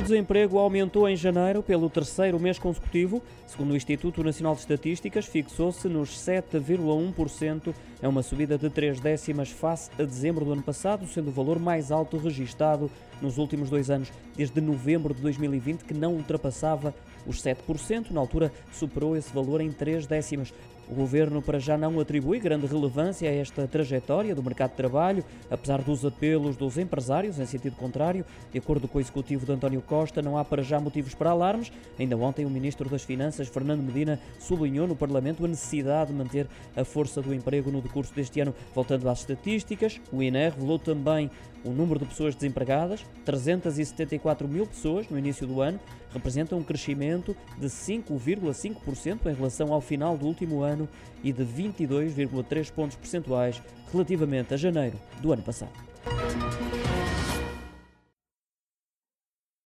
O desemprego aumentou em janeiro pelo terceiro mês consecutivo. Segundo o Instituto Nacional de Estatísticas, fixou-se nos 7,1%. É uma subida de 3 décimas face a dezembro do ano passado, sendo o valor mais alto registado nos últimos dois anos, desde novembro de 2020, que não ultrapassava os 7%. Na altura, superou esse valor em 3 décimas. O governo, para já, não atribui grande relevância a esta trajetória do mercado de trabalho, apesar dos apelos dos empresários em sentido contrário. De acordo com o executivo de António Costa, não há para já motivos para alarmes. Ainda ontem, o ministro das Finanças, Fernando Medina, sublinhou no Parlamento a necessidade de manter a força do emprego no decurso deste ano. Voltando às estatísticas, o INE revelou também o número de pessoas desempregadas, 374 mil pessoas no início do ano, representa um crescimento de 5,5% em relação ao final do último ano e de 22,3 pontos percentuais relativamente a janeiro do ano passado.